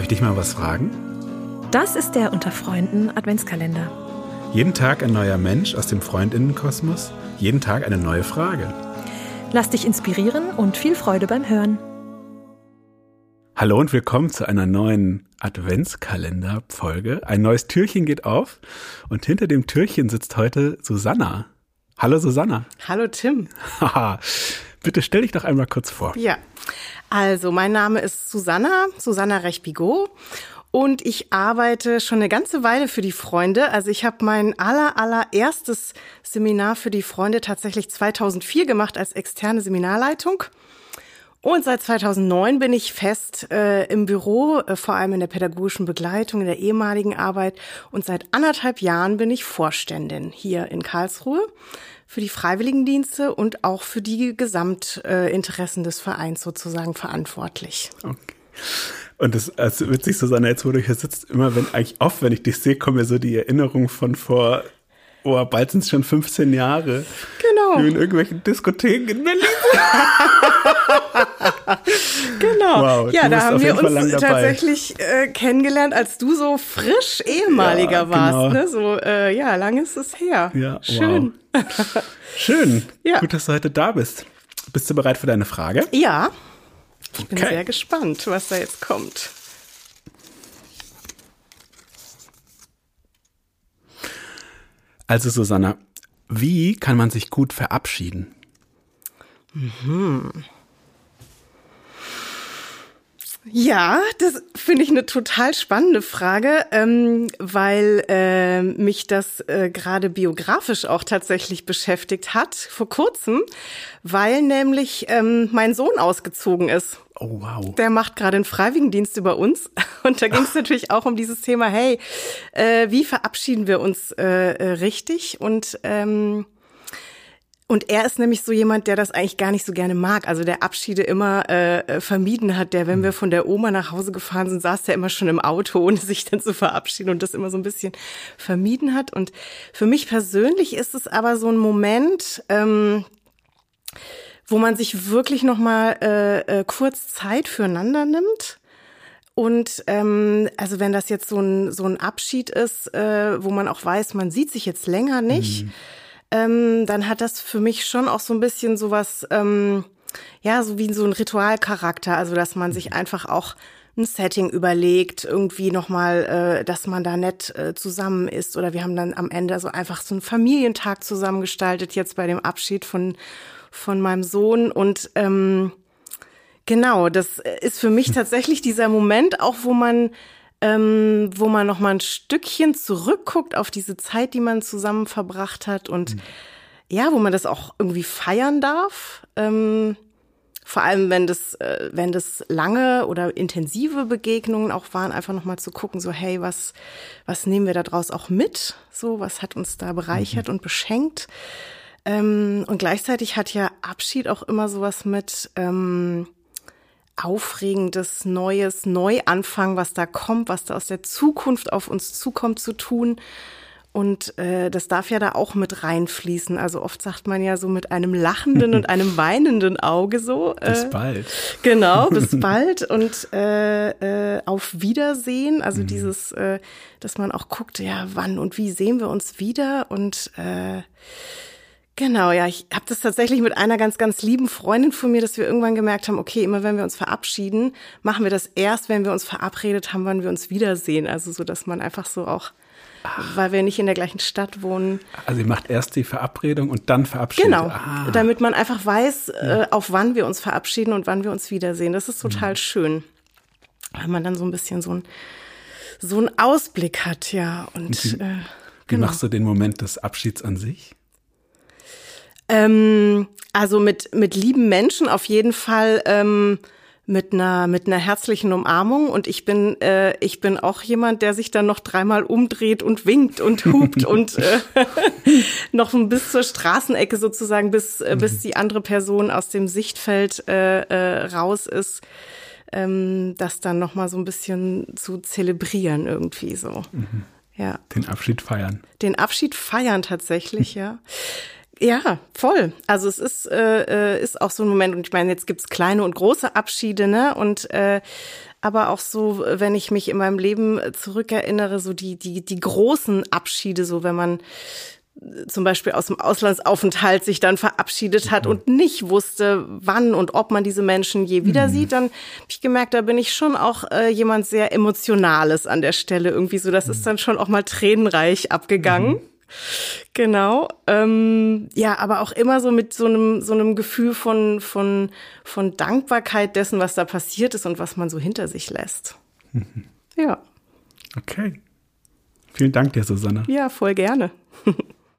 Darf ich dich mal was fragen? Das ist der Unter Freunden Adventskalender. Jeden Tag ein neuer Mensch aus dem Freundinnenkosmos, jeden Tag eine neue Frage. Lass dich inspirieren und viel Freude beim Hören. Hallo und willkommen zu einer neuen Adventskalender-Folge. Ein neues Türchen geht auf und hinter dem Türchen sitzt heute Susanna. Hallo Susanna. Hallo Tim. Bitte stell dich doch einmal kurz vor. Ja, also mein Name ist Susanna, Susanna Rechbigot. Und ich arbeite schon eine ganze Weile für die Freunde. Also ich habe mein aller, allererstes Seminar für die Freunde tatsächlich 2004 gemacht als externe Seminarleitung. Und seit 2009 bin ich fest äh, im Büro, äh, vor allem in der pädagogischen Begleitung, in der ehemaligen Arbeit. Und seit anderthalb Jahren bin ich Vorständin hier in Karlsruhe für die Freiwilligendienste und auch für die Gesamtinteressen des Vereins sozusagen verantwortlich. Okay. Und das ist witzig, Susanne, jetzt wo du hier sitzt, immer wenn eigentlich oft, wenn ich dich sehe, kommen mir so die Erinnerungen von vor, oh, bald sind es schon 15 Jahre. Genau. In irgendwelchen Diskotheken in Berlin. genau. Wow, ja, da haben wir uns tatsächlich äh, kennengelernt, als du so frisch ehemaliger Ja, warst. genau. Ne? So, äh, ja, lange ist es her. Ja, Schön. Wow. Schön. Ja. Gut, dass du heute da bist. Bist du bereit für deine Frage? Ja, ich bin Okay. sehr gespannt, was da jetzt kommt. Also Susanna, wie kann man sich gut verabschieden? Ja, das finde ich eine total spannende Frage, ähm, weil äh, mich das äh, gerade biografisch auch tatsächlich beschäftigt hat vor kurzem, weil nämlich ähm, mein Sohn ausgezogen ist. Oh, wow. Der macht gerade einen Freiwilligendienst über uns. Und da ging es natürlich auch um dieses Thema, hey, äh, wie verabschieden wir uns äh, äh, richtig? Und ähm, und er ist nämlich so jemand, der das eigentlich gar nicht so gerne mag. Also der Abschiede immer äh, äh, vermieden hat. Der, wenn wir von der Oma nach Hause gefahren sind, saß der immer schon im Auto, ohne sich dann zu verabschieden und das immer so ein bisschen vermieden hat. Und für mich persönlich ist es aber so ein Moment, ähm, wo man sich wirklich noch mal äh, äh, kurz Zeit füreinander nimmt. Und ähm, also wenn das jetzt so ein so ein Abschied ist, äh, wo man auch weiß, man sieht sich jetzt länger nicht, ähm, dann hat das für mich schon auch so ein bisschen sowas, ähm, ja, so wie so ein Ritualcharakter. Also dass man sich einfach auch ein Setting überlegt, irgendwie nochmal, äh, dass man da nett äh, zusammen ist. Oder wir haben dann am Ende so einfach so einen Familientag zusammengestaltet, jetzt bei dem Abschied von, von meinem Sohn. Und ähm, genau, das ist für mich tatsächlich dieser Moment, auch wo man ähm, wo man noch mal ein Stückchen zurückguckt auf diese Zeit, die man zusammen verbracht hat und ja, wo man das auch irgendwie feiern darf. Ähm, vor allem, wenn das, äh, wenn das lange oder intensive Begegnungen auch waren, einfach noch mal zu gucken, so hey, was, was nehmen wir da draus auch mit? So, was hat uns da bereichert und beschenkt? Ähm, und gleichzeitig hat ja Abschied auch immer sowas mit ähm, aufregendes, neues Neuanfang, was da kommt, was da aus der Zukunft auf uns zukommt, zu tun. Und äh, das darf ja da auch mit reinfließen. Also oft sagt man ja so mit einem lachenden und einem weinenden Auge so. Bis äh, bald. Genau, bis bald und äh, äh, auf Wiedersehen. Also dieses, äh, dass man auch guckt, ja, wann und wie sehen wir uns wieder und äh, Genau, ja, ich habe das tatsächlich mit einer ganz, ganz lieben Freundin von mir, dass wir irgendwann gemerkt haben, okay, immer wenn wir uns verabschieden, machen wir das erst, wenn wir uns verabredet haben, wann wir uns wiedersehen. Also so, dass man einfach so auch, weil wir nicht in der gleichen Stadt wohnen, Also ihr macht erst die Verabredung und dann verabschiedet. genau, Ah, damit man einfach weiß, äh, auf wann wir uns verabschieden und wann wir uns wiedersehen. Das ist total schön, weil man dann so ein bisschen so ein so einen Ausblick hat, ja. Und wie, äh, wie genau. machst du den Moment des Abschieds an sich? Ähm, also mit, mit lieben Menschen auf jeden Fall ähm, mit einer mit einer herzlichen Umarmung und ich bin äh, ich bin auch jemand, der sich dann noch dreimal umdreht und winkt und hupt und äh, noch bis zur Straßenecke sozusagen bis äh, bis die andere Person aus dem Sichtfeld äh, äh, raus ist, ähm, das dann noch mal so ein bisschen zu zelebrieren irgendwie so. Ja Den Abschied feiern. den Abschied feiern tatsächlich, ja. Ja, voll. Also es ist, äh, äh, ist auch so ein Moment, und ich meine, jetzt gibt's kleine und große Abschiede, ne? Und äh, aber auch so, wenn ich mich in meinem Leben zurückerinnere, so die, die, die großen Abschiede, so wenn man zum Beispiel aus dem Auslandsaufenthalt sich dann verabschiedet hat und nicht wusste, wann und ob man diese Menschen je wieder mhm. sieht, dann habe ich gemerkt, da bin ich schon auch äh, jemand sehr Emotionales an der Stelle. Irgendwie so, das ist dann schon auch mal tränenreich abgegangen. Mhm. Genau. Ähm, ja, aber auch immer so mit so einem, so einem Gefühl von, von, von Dankbarkeit dessen, was da passiert ist und was man so hinter sich lässt. Mhm. Ja. Okay. Vielen Dank dir, Susanne. Ja, voll gerne.